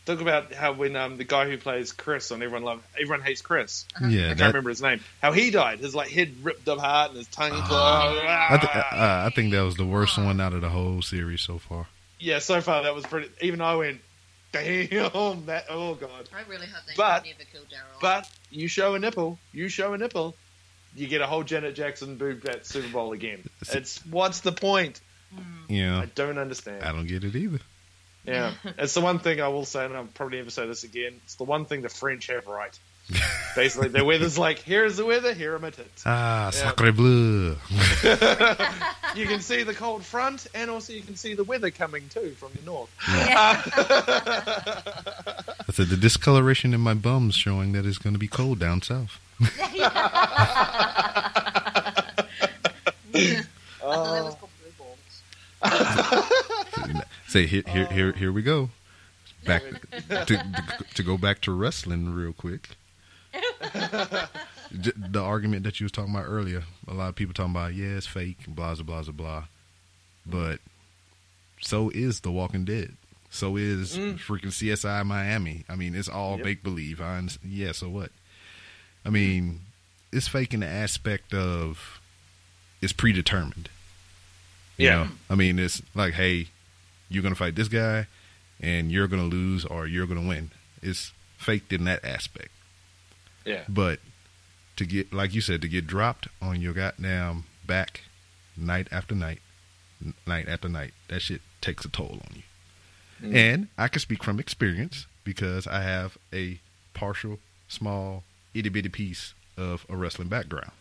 Talk about how when um, the guy who plays Chris on Everyone Love Everyone Hates Chris. yeah, I can't that, remember his name. How he died. His like head ripped up hard and his tongue. Oh. clawed. I, th- uh, I think that was the worst one out of the whole series so far. yeah, so far that was pretty. Even I went, damn, that. Oh god. I really hope they But- never kill Daryl. But you show a nipple, you show a nipple, you get a whole Janet Jackson boob at Super Bowl again. It's what's the point? You know, I don't understand. I don't get it either. Yeah, it's the one thing I will say, and I'll probably never say this again. It's the one thing the French have right. Basically, their weather's like, here's the weather, here are my tits. Ah, Yeah. sacre bleu. You can see the cold front, and also you can see the weather coming too from the north. Yeah. I said the discoloration in my bum's showing that it's going to be cold down south. I thought that was called blue balls. Say here, here, here, here we go. Back to, to go back to wrestling real quick. The argument that you was talking about earlier, a lot of people talking about yeah, it's fake, blah blah blah blah blah. But so is The Walking Dead. So is mm. freaking CSI Miami. I mean, it's all Yep. make believe. I yeah. So what? I mean, it's fake in the aspect of it's predetermined. You Yeah. know? I mean, it's like, hey, you're gonna fight this guy, and you're gonna lose or you're gonna win. It's faked in that aspect. Yeah, But to get, like you said, to get dropped on your goddamn back night after night, night after night, that shit takes a toll on you. Mm. And I can speak from experience because I have a partial, small, itty bitty piece of a wrestling background.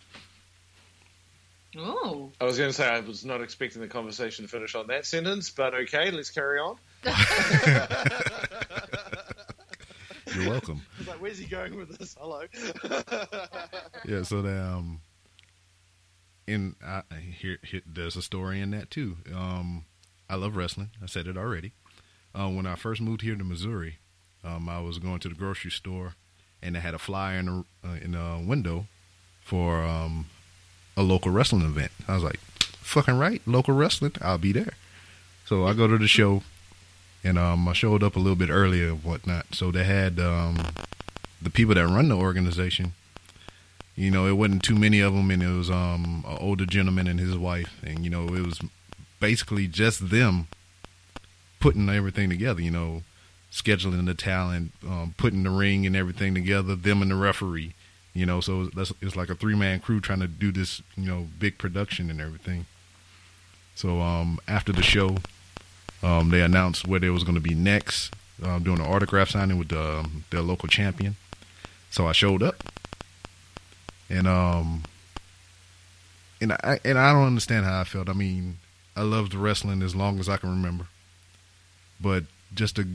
Ooh. I was going to say I was not expecting the conversation to finish on that sentence, but okay, let's carry on. You're welcome. I was like, where's he going with this? Hello. yeah, so the, um, in I, here, here, there's a story in that too. Um, I love wrestling. I said it already. Uh, when I first moved here to Missouri, um, I was going to the grocery store, and they had a flyer in the uh, in the window for um, a local wrestling event. I was like, "Fucking right, local wrestling. I'll be there." So I go to the show, and um, I showed up a little bit earlier and whatnot. So they had um, the people that run the organization you know, it wasn't too many of them, and it was um an older gentleman and his wife, and you know, it was basically just them putting everything together. You know, scheduling the talent, um, putting the ring and everything together. Them and the referee. You know, so that's it's like a three man crew trying to do this. You know, big production and everything. So um after the show, um they announced where they was going to be next, um, doing an autograph signing with the, um, their local champion. So I showed up and um and I and I don't understand how I felt. I mean, I loved wrestling as long as I can remember, but just to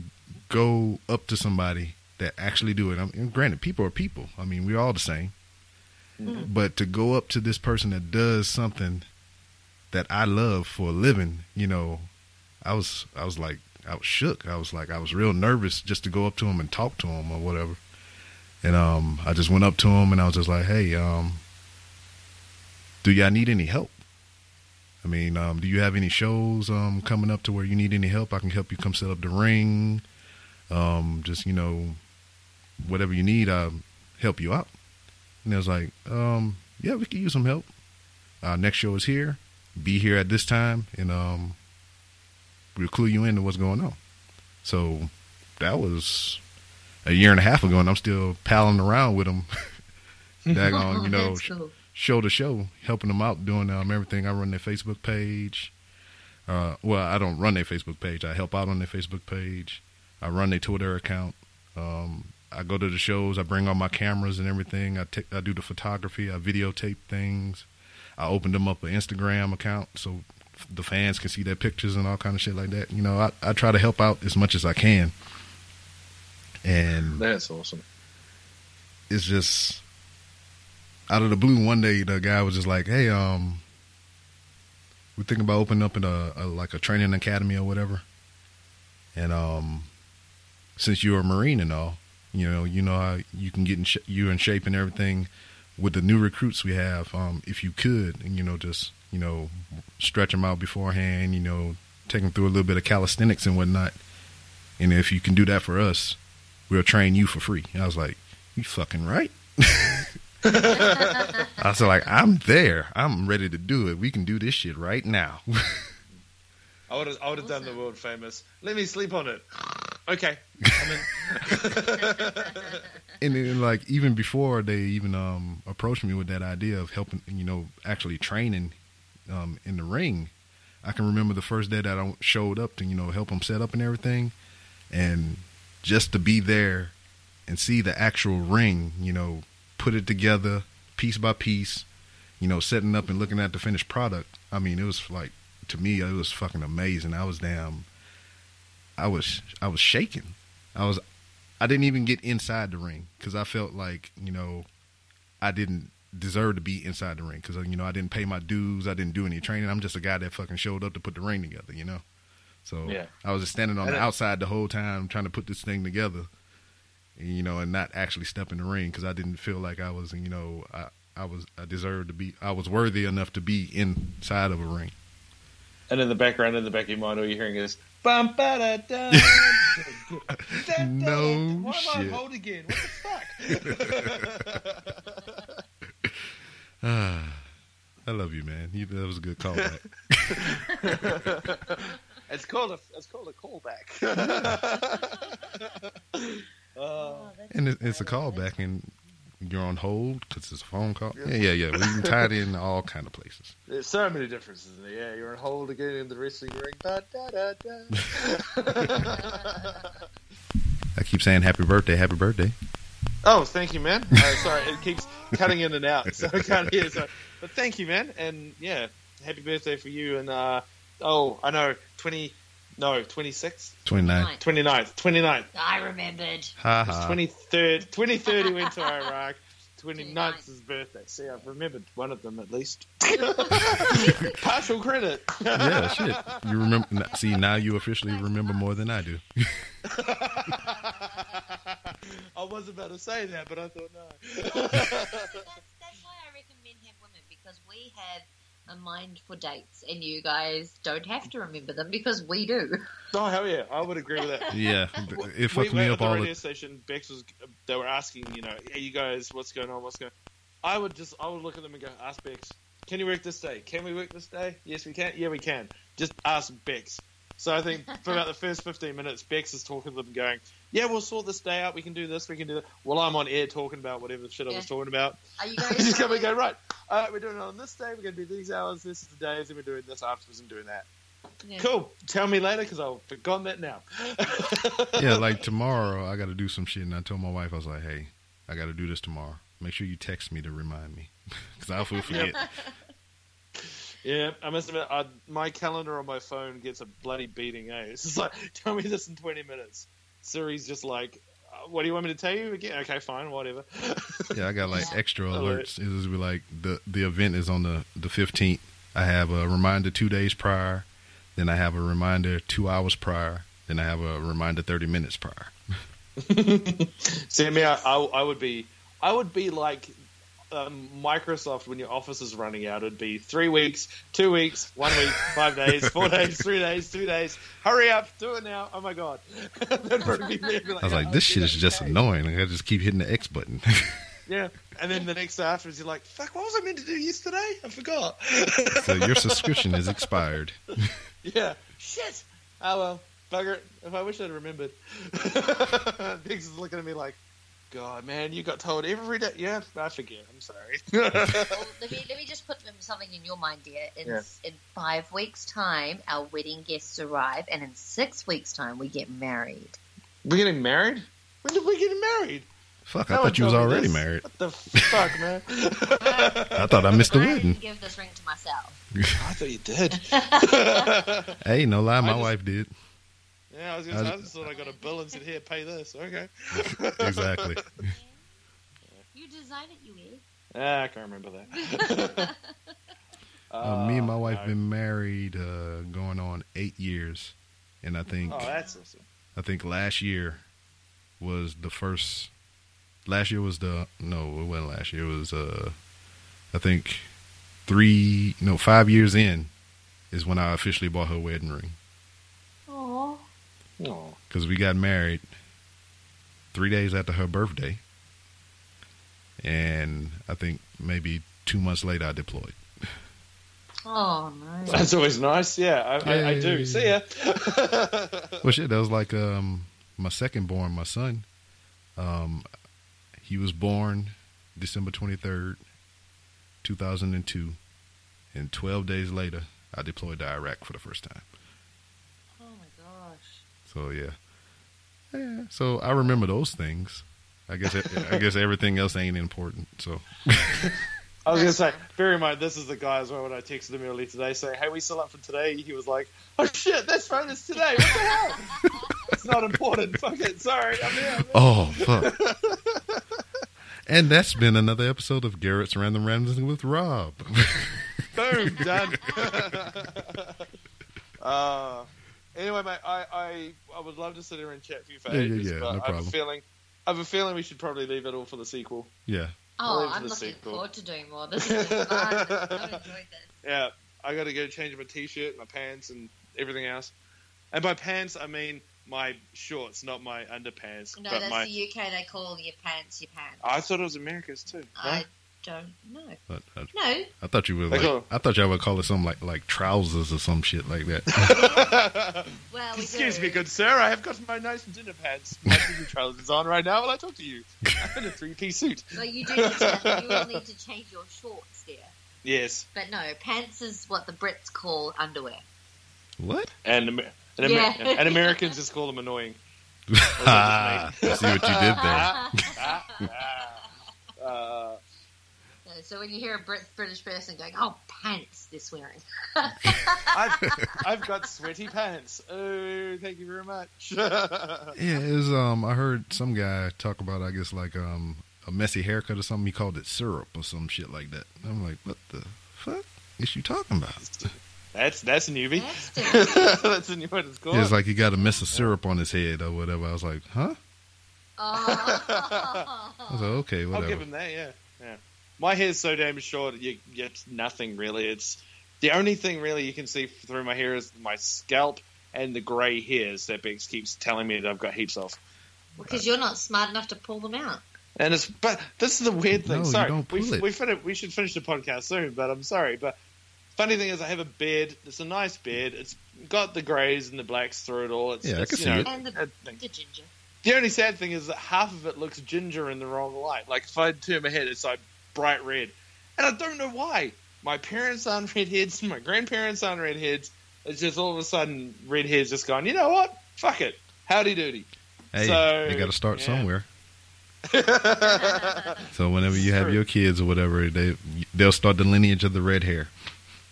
go up to somebody that actually do it. I mean, granted, people are people. I mean, we're all the same, but to go up to this person that does something that I love for a living, you know, I was I was like I was shook. I was like I was real nervous just to go up to him and talk to him or whatever. And um, I just went up to him and I was just like, "Hey, um, do y'all need any help? I mean, um, do you have any shows um, coming up to where you need any help? I can help you come set up the ring. Um, just you know, whatever you need, I'll help you out." And I was like, um, "Yeah, we could use some help. Our next show is here. Be here at this time, and um, we'll clue you into what's going on." So that was a year and a half ago, and I'm still palling around with him. Daggone, you know, cool. show to show, helping them out, doing um, everything. I run their Facebook page. Uh, well, I don't run their Facebook page. I help out on their Facebook page. I run their Twitter account. Um, I go to the shows. I bring all my cameras and everything. I take, I do the photography. I videotape things. I opened them up an Instagram account so the fans can see their pictures and all kind of shit like that. You know, I, I try to help out as much as I can. And That's awesome. it's just out of the blue. One day, the guy was just like, "Hey, um, we're thinking about opening up in a, a like a training academy or whatever." And um, since you're a marine and all, you know, you know how you can get in sh- you in shape and everything with the new recruits we have. Um, if you could, and you know, just you know, stretch them out beforehand. You know, take them through a little bit of calisthenics and whatnot. And if you can do that for us, we'll train you for free. And I was like, you fucking right. I was like, I'm there. I'm ready to do it. We can do this shit right now. I would have, I would have done the world famous. Let me sleep on it. Okay, and then like even before they even um approached me with that idea of helping you know actually training um in the ring i can remember the first day that i showed up to you know help them set up and everything. And just to be there and see the actual ring you know put it together piece by piece you know setting up and looking at the finished product i mean it was like to me it was fucking amazing. I was damn i was i was shaking i was I didn't even get inside the ring because I felt like you know I didn't deserve to be inside the ring because you know I didn't pay my dues. I didn't do any training. I'm just a guy that fucking showed up to put the ring together. You know, so Yeah. I was just standing on the outside the whole time trying to put this thing together. You know, and not actually step in the ring because I didn't feel like I was you know I I was I deserved to be I was worthy enough to be inside of a ring. And in the background, in the back of your mind, all you're hearing is bum ba da da. No Why am I shit. hold again? What the fuck? Ah, I love you, man. You, that was a good callback. it's called a it's called a callback. uh, And it, it's a callback, and you're on hold because it's a phone call. Yeah, yeah, yeah. We can tie it in all kind of places. there's so many differences in there. Yeah, you're on hold again in the wrestling ring. Da, da, da, da. I keep saying happy birthday, happy birthday. Oh, thank you, man. Uh, sorry, it keeps cutting in and out, so I can't hear. So, but thank you, man, and yeah, happy birthday for you. And uh, oh, I know, twenty, no, twenty sixth, 29. 29th, 29th. I remembered. Ha ha. 23rd, 23rd he went to Iraq. 29th 29th. is his birthday. See, I've remembered one of them at least. Partial credit. Yeah, shit. You remember? See, now you officially remember more than I do. I was about to say that, but I thought no. that's, that's why I recommend have women because we have a mind for dates, and you guys don't have to remember them because we do. Oh hell yeah, I would agree with that. Yeah, it we fucked went me at up the radio the. station. Bex was. They were asking, you know, hey, you guys, what's going on? What's going? On? I would just, I would look at them and go, ask Bex, can you work this day? Can we work this day? Yes, we can. Yeah, we can. Just ask Bex. So I think for about the first 15 minutes, Bex is talking to them, going, "Yeah, we'll sort this day out. We can do this. We can do that." While I'm on air talking about whatever shit I was talking about, Are you I guys? just come and go, right. All right, we're doing it on this day. We're going to do these hours. This is the days, and we're doing this afterwards and doing that. Yeah. Cool. Tell me later because I've forgotten that now. Yeah, like tomorrow, I got to do some shit, and I told my wife, I was like, "Hey, I got to do this tomorrow. Make sure you text me to remind me, because I will forget." Yeah, I must admit, I, my calendar on my phone gets a bloody beating. Eh? It's just like, tell me this in twenty minutes. Siri's just like, uh, what do you want me to tell you again? Okay, fine, whatever. Yeah, I got like extra alerts. It was be like the the event is on the the fifteenth. I have a reminder two days prior, then I have a reminder two hours prior, then I have a reminder thirty minutes prior. See, me, I, I, I would be, I would be like um, Microsoft when your office is running out. It'd be three weeks, two weeks, one week, five days, four days, three days, two days. Hurry up, do it now! Oh my god! That'd be me. I'd I was like, "Oh, this shit is just today." annoying. Like, I just keep hitting the X button. Yeah, and then the next day afterwards, you're like, "Fuck, what was I meant to do yesterday? I forgot." so your subscription is expired. Yeah. Shit. Oh well. Bugger it. If I wish I'd remembered. Biggs is looking at me like, God, man, you got told every day. Yeah, I forget. I'm sorry. Well, let me let me just put something in your mind, dear. In Yeah. in five weeks' time, our wedding guests arrive, and in six weeks' time, we get married. We're getting married? When did we get married? Fuck, I No one thought you was already this. married. What the fuck, man? I thought I missed the I wedding. didn't give this ring to myself. I thought you did. Hey, no lie, my just- wife did. Yeah, I was gonna I say, I just- just thought I got a bill and said, "Here, pay this." Okay. Exactly. You design it, you is. Ah, I can't remember that. Uh, me and my wife no. been married uh, going on eight years, and I think Oh, that's awesome. I think last year was the first. Last year was the no, it wasn't last year. It was uh, I think three no five years in is when I officially bought her wedding ring because we got married three days after her birthday, and I think maybe two months later I deployed. oh no. that's always nice. Yeah, I, I, I do. See ya. Well, shit, that was like um, my second born, my son. Um, he was born December 23rd, 2002. And 12 days later, I deployed to Iraq for the first time. So, yeah. Yeah, so I remember those things. I guess I guess everything else ain't important. So I was gonna say, bear in mind, this is the guy as well. When I texted him earlier today saying, "Hey, we still up for today?" He was like, "Oh shit, that's right, it's today. What the hell? it's not important. Fuck it. Sorry, I'm here." I'm here." Oh, fuck. and that's been another episode of Gareth's Random Randoms with Rob. Boom, done. uh, anyway, mate, I, I I would love to sit here and chat for you for Yeah, yeah, ages, yeah, but no I have problem. a feeling. I have a feeling we should probably leave it all for the sequel. yeah. Oh, I'm the looking sequel. forward to doing more. This is fun. I've enjoyed this. Yeah, I got to go change my t-shirt, my pants, and everything else. And by pants, I mean my shorts, not my underpants. No, but that's my. the UK. They call your pants your pants. I thought it was America's too. No? I don't know. But, uh, No, I thought you would Like, like. I thought y'all would call it something like like trousers or some shit like that. well, we Excuse do. me, good sir. I have got my nice dinner pants, my dinner trousers on right now while I talk to you. I'm in a three-piece suit. So you do. Need to, you will need to change your shorts there. Yes, But no, pants is what the Brits call underwear. what? and Amer- and, Yeah. Amer- and Americans just call them annoying. Ah, I see what you did there. Ah, ah. Uh, No, so when you hear a Brit- British person going, "Oh, pants," they're swearing. I've, I've got sweaty pants. Oh, thank you very much. Yeah, it was. Um, I heard some guy talk about. I guess like um a messy haircut or something. He called it syrup or some shit like that. I'm like, what the fuck is you talking about? That's that's a newbie. That's different. that's a new one. It's called. It's like he got a mess of syrup on his head or whatever. I was like, huh? I was like, oh. okay, whatever. I'll give him that. Yeah, yeah. My hair's so damn short. You get nothing really. It's the only thing really you can see through my hair is my scalp and the grey hairs that Bex keeps telling me that I've got heaps of. because you're not smart enough to pull them out. And it's but this is the weird thing. No, you sorry, don't we it. we, fin- we should finish the podcast soon. But I'm sorry. But funny thing is, I have a beard. It's a nice beard. It's got the greys and the blacks through it all. It's, Yeah, I can you see know, it. And the, uh, the ginger. The only sad thing is that half of it looks ginger in the wrong light. Like if I turn my head, it's like bright red, and I don't know why. My parents aren't redheads. My grandparents aren't redheads. It's just all of a sudden redheads just gone. You know what? Fuck it. Howdy doody. Hey, So, you got to start yeah. somewhere. So whenever you have your kids or whatever, they they'll start the lineage of the red hair.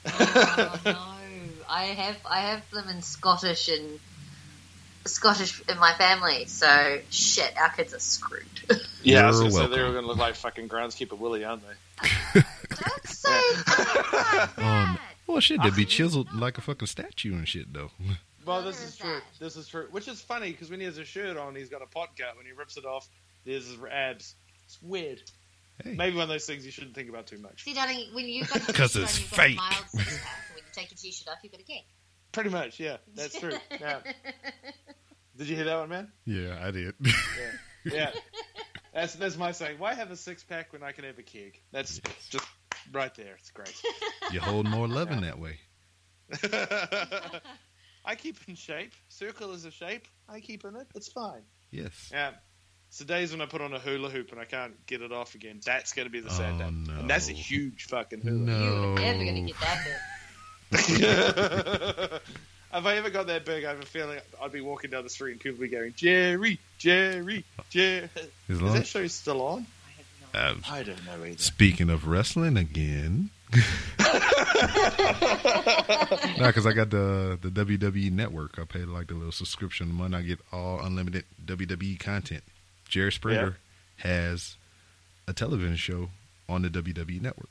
Oh no, I have I have them in Scottish and Scottish in my family. So shit, our kids are screwed. yeah, I was gonna say they're welcome. going to look like fucking groundskeeper Willie, aren't they? Don't say that. Um, well, shit, they'd be chiseled like a fucking statue and shit, though. Well, this is is true. This is true. Which is funny because when he has a shirt on, he's got a pot gut. When he rips it off, there's his abs. It's weird. Hey. Maybe one of those things you shouldn't think about too much. See, darling, when you've got your 'Cause t-shirt it's on, you've fake. Got a mild six pack. and When you take your t-shirt off, you've got a gig. Pretty much, yeah. That's true. Yeah. Did you hear that one, man? Yeah, I did. Yeah. That's that's my saying. Why have a six pack when I can have a keg? That's just right there. It's great. you hold more love in that way. I keep in shape. Circle is a shape. I keep in it. It's fine. Yes. Yeah. It's the days when I put on a hula hoop and I can't get it off again. That's going to be the sad Oh, day. no. And that's a huge fucking hula hoop. No. You're never gonna get that bit. if I ever got that big, I have a feeling I'd be walking down the street and people would be going, Jerry, Jerry, Jerry. As Is that show still on? I have no. uh, I don't know either. speaking of wrestling again, no, because I got the the WWE Network. I paid like the little subscription a month. I get all unlimited WWE content. Jerry Springer has a television show on the WWE Network.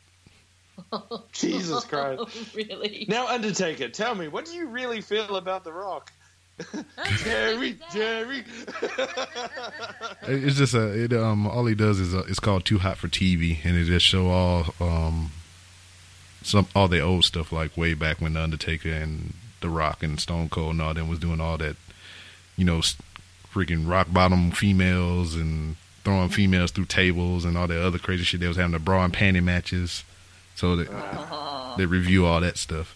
Jesus Christ. really? Now, Undertaker, tell me, what do you really feel about The Rock? Jerry, Jerry. It's just a it um all he does is uh it's called Too Hot for TV, and it just show all um some all the old stuff like way back when the Undertaker and The Rock and Stone Cold and all them was doing all that, you know, s- freaking rock bottom females and throwing females through tables and all that other crazy shit. They was having the bra and panty matches, so they Oh, they review all that stuff.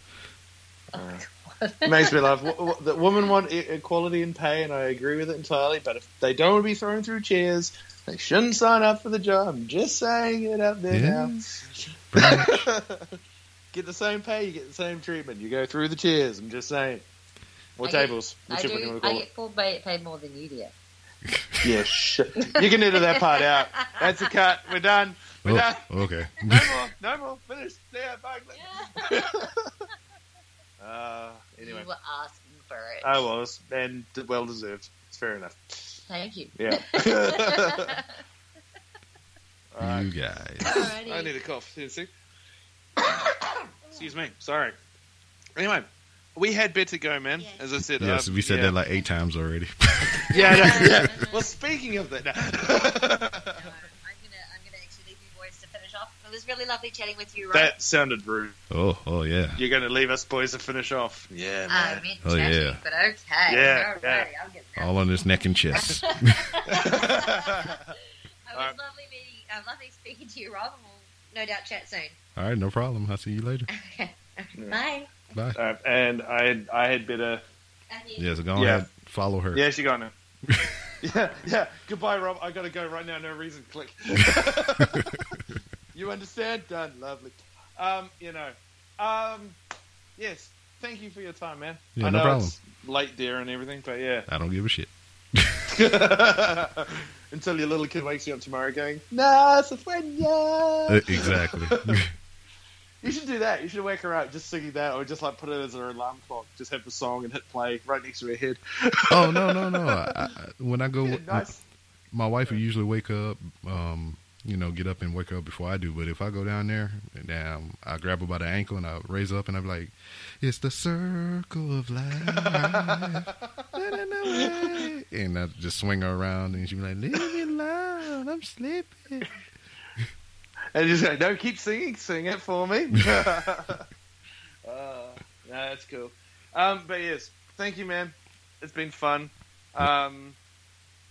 Makes me laugh. W- w- The women want equality in pay, and I agree with it entirely. But if they don't want to be thrown through chairs, they shouldn't sign up for the job. I'm just saying it out there Yeah. now. Get the same pay, you get the same treatment. You go through the chairs. I'm just saying. Or I get- tables, I whichever you want to I call it. get pay, paid more than you do. Yeah, shit. You can edit that part out. That's a cut. We're done. We're Oh, done. okay. No more. No more. Finished. Yeah, bye. uh, anyway, You were asking for it. I was, and well deserved. It's fair enough. Thank you. Yeah. All right. You guys. Alrighty. I need a cough. See, see? Excuse me. Sorry. Anyway, we had better go, man. Yes. As I said. Yes, um, we said yeah. that like eight times already. Yeah, no, yeah. Well, speaking of that, no. No, I'm gonna, I'm gonna actually leave you boys to finish off. It was really lovely chatting with you, right? that sounded rude. oh, oh yeah. You're going to leave us boys to finish off. Yeah, I man. meant Oh, chatting, yeah. but okay. Yeah, Alrighty, yeah. I'll get there. All on his neck and chest. It was Alright. lovely meeting, uh, lovely speaking to you, Rob, and we'll no doubt chat soon. All right, no problem. I'll see you later. Okay. Bye. Bye. Uh, and I I had better. Yeah, so go Yeah. ahead, follow her. Yeah, she got it. yeah, yeah. Goodbye, Rob. I got to go right now. No reason. Click. you understand? Done. Lovely. Um, you know. Um, yes. Thank you for your time, man. Yeah, I no know problem. it's late there and everything, but yeah. I don't give a shit. Until your little kid wakes you up tomorrow going, Nah, it's a friend, yeah." exactly. You should do that. You should wake her up just singing that, or just like put it as her alarm clock. Just have the song and hit play right next to her head. oh no, no, no. I, I, when I go, Yeah, nice. my wife will usually wake up. Um, you know, get up and wake her up before I do. But if I go down there, then I grab her by the ankle and I raise up and I'm like, "It's the circle of life," and I just swing her around and she be like, "Leave me alone, I'm sleeping." And just go, no, keep singing, sing it for me. uh, no, that's cool. Um, but yes, thank you, man. It's been fun. Um,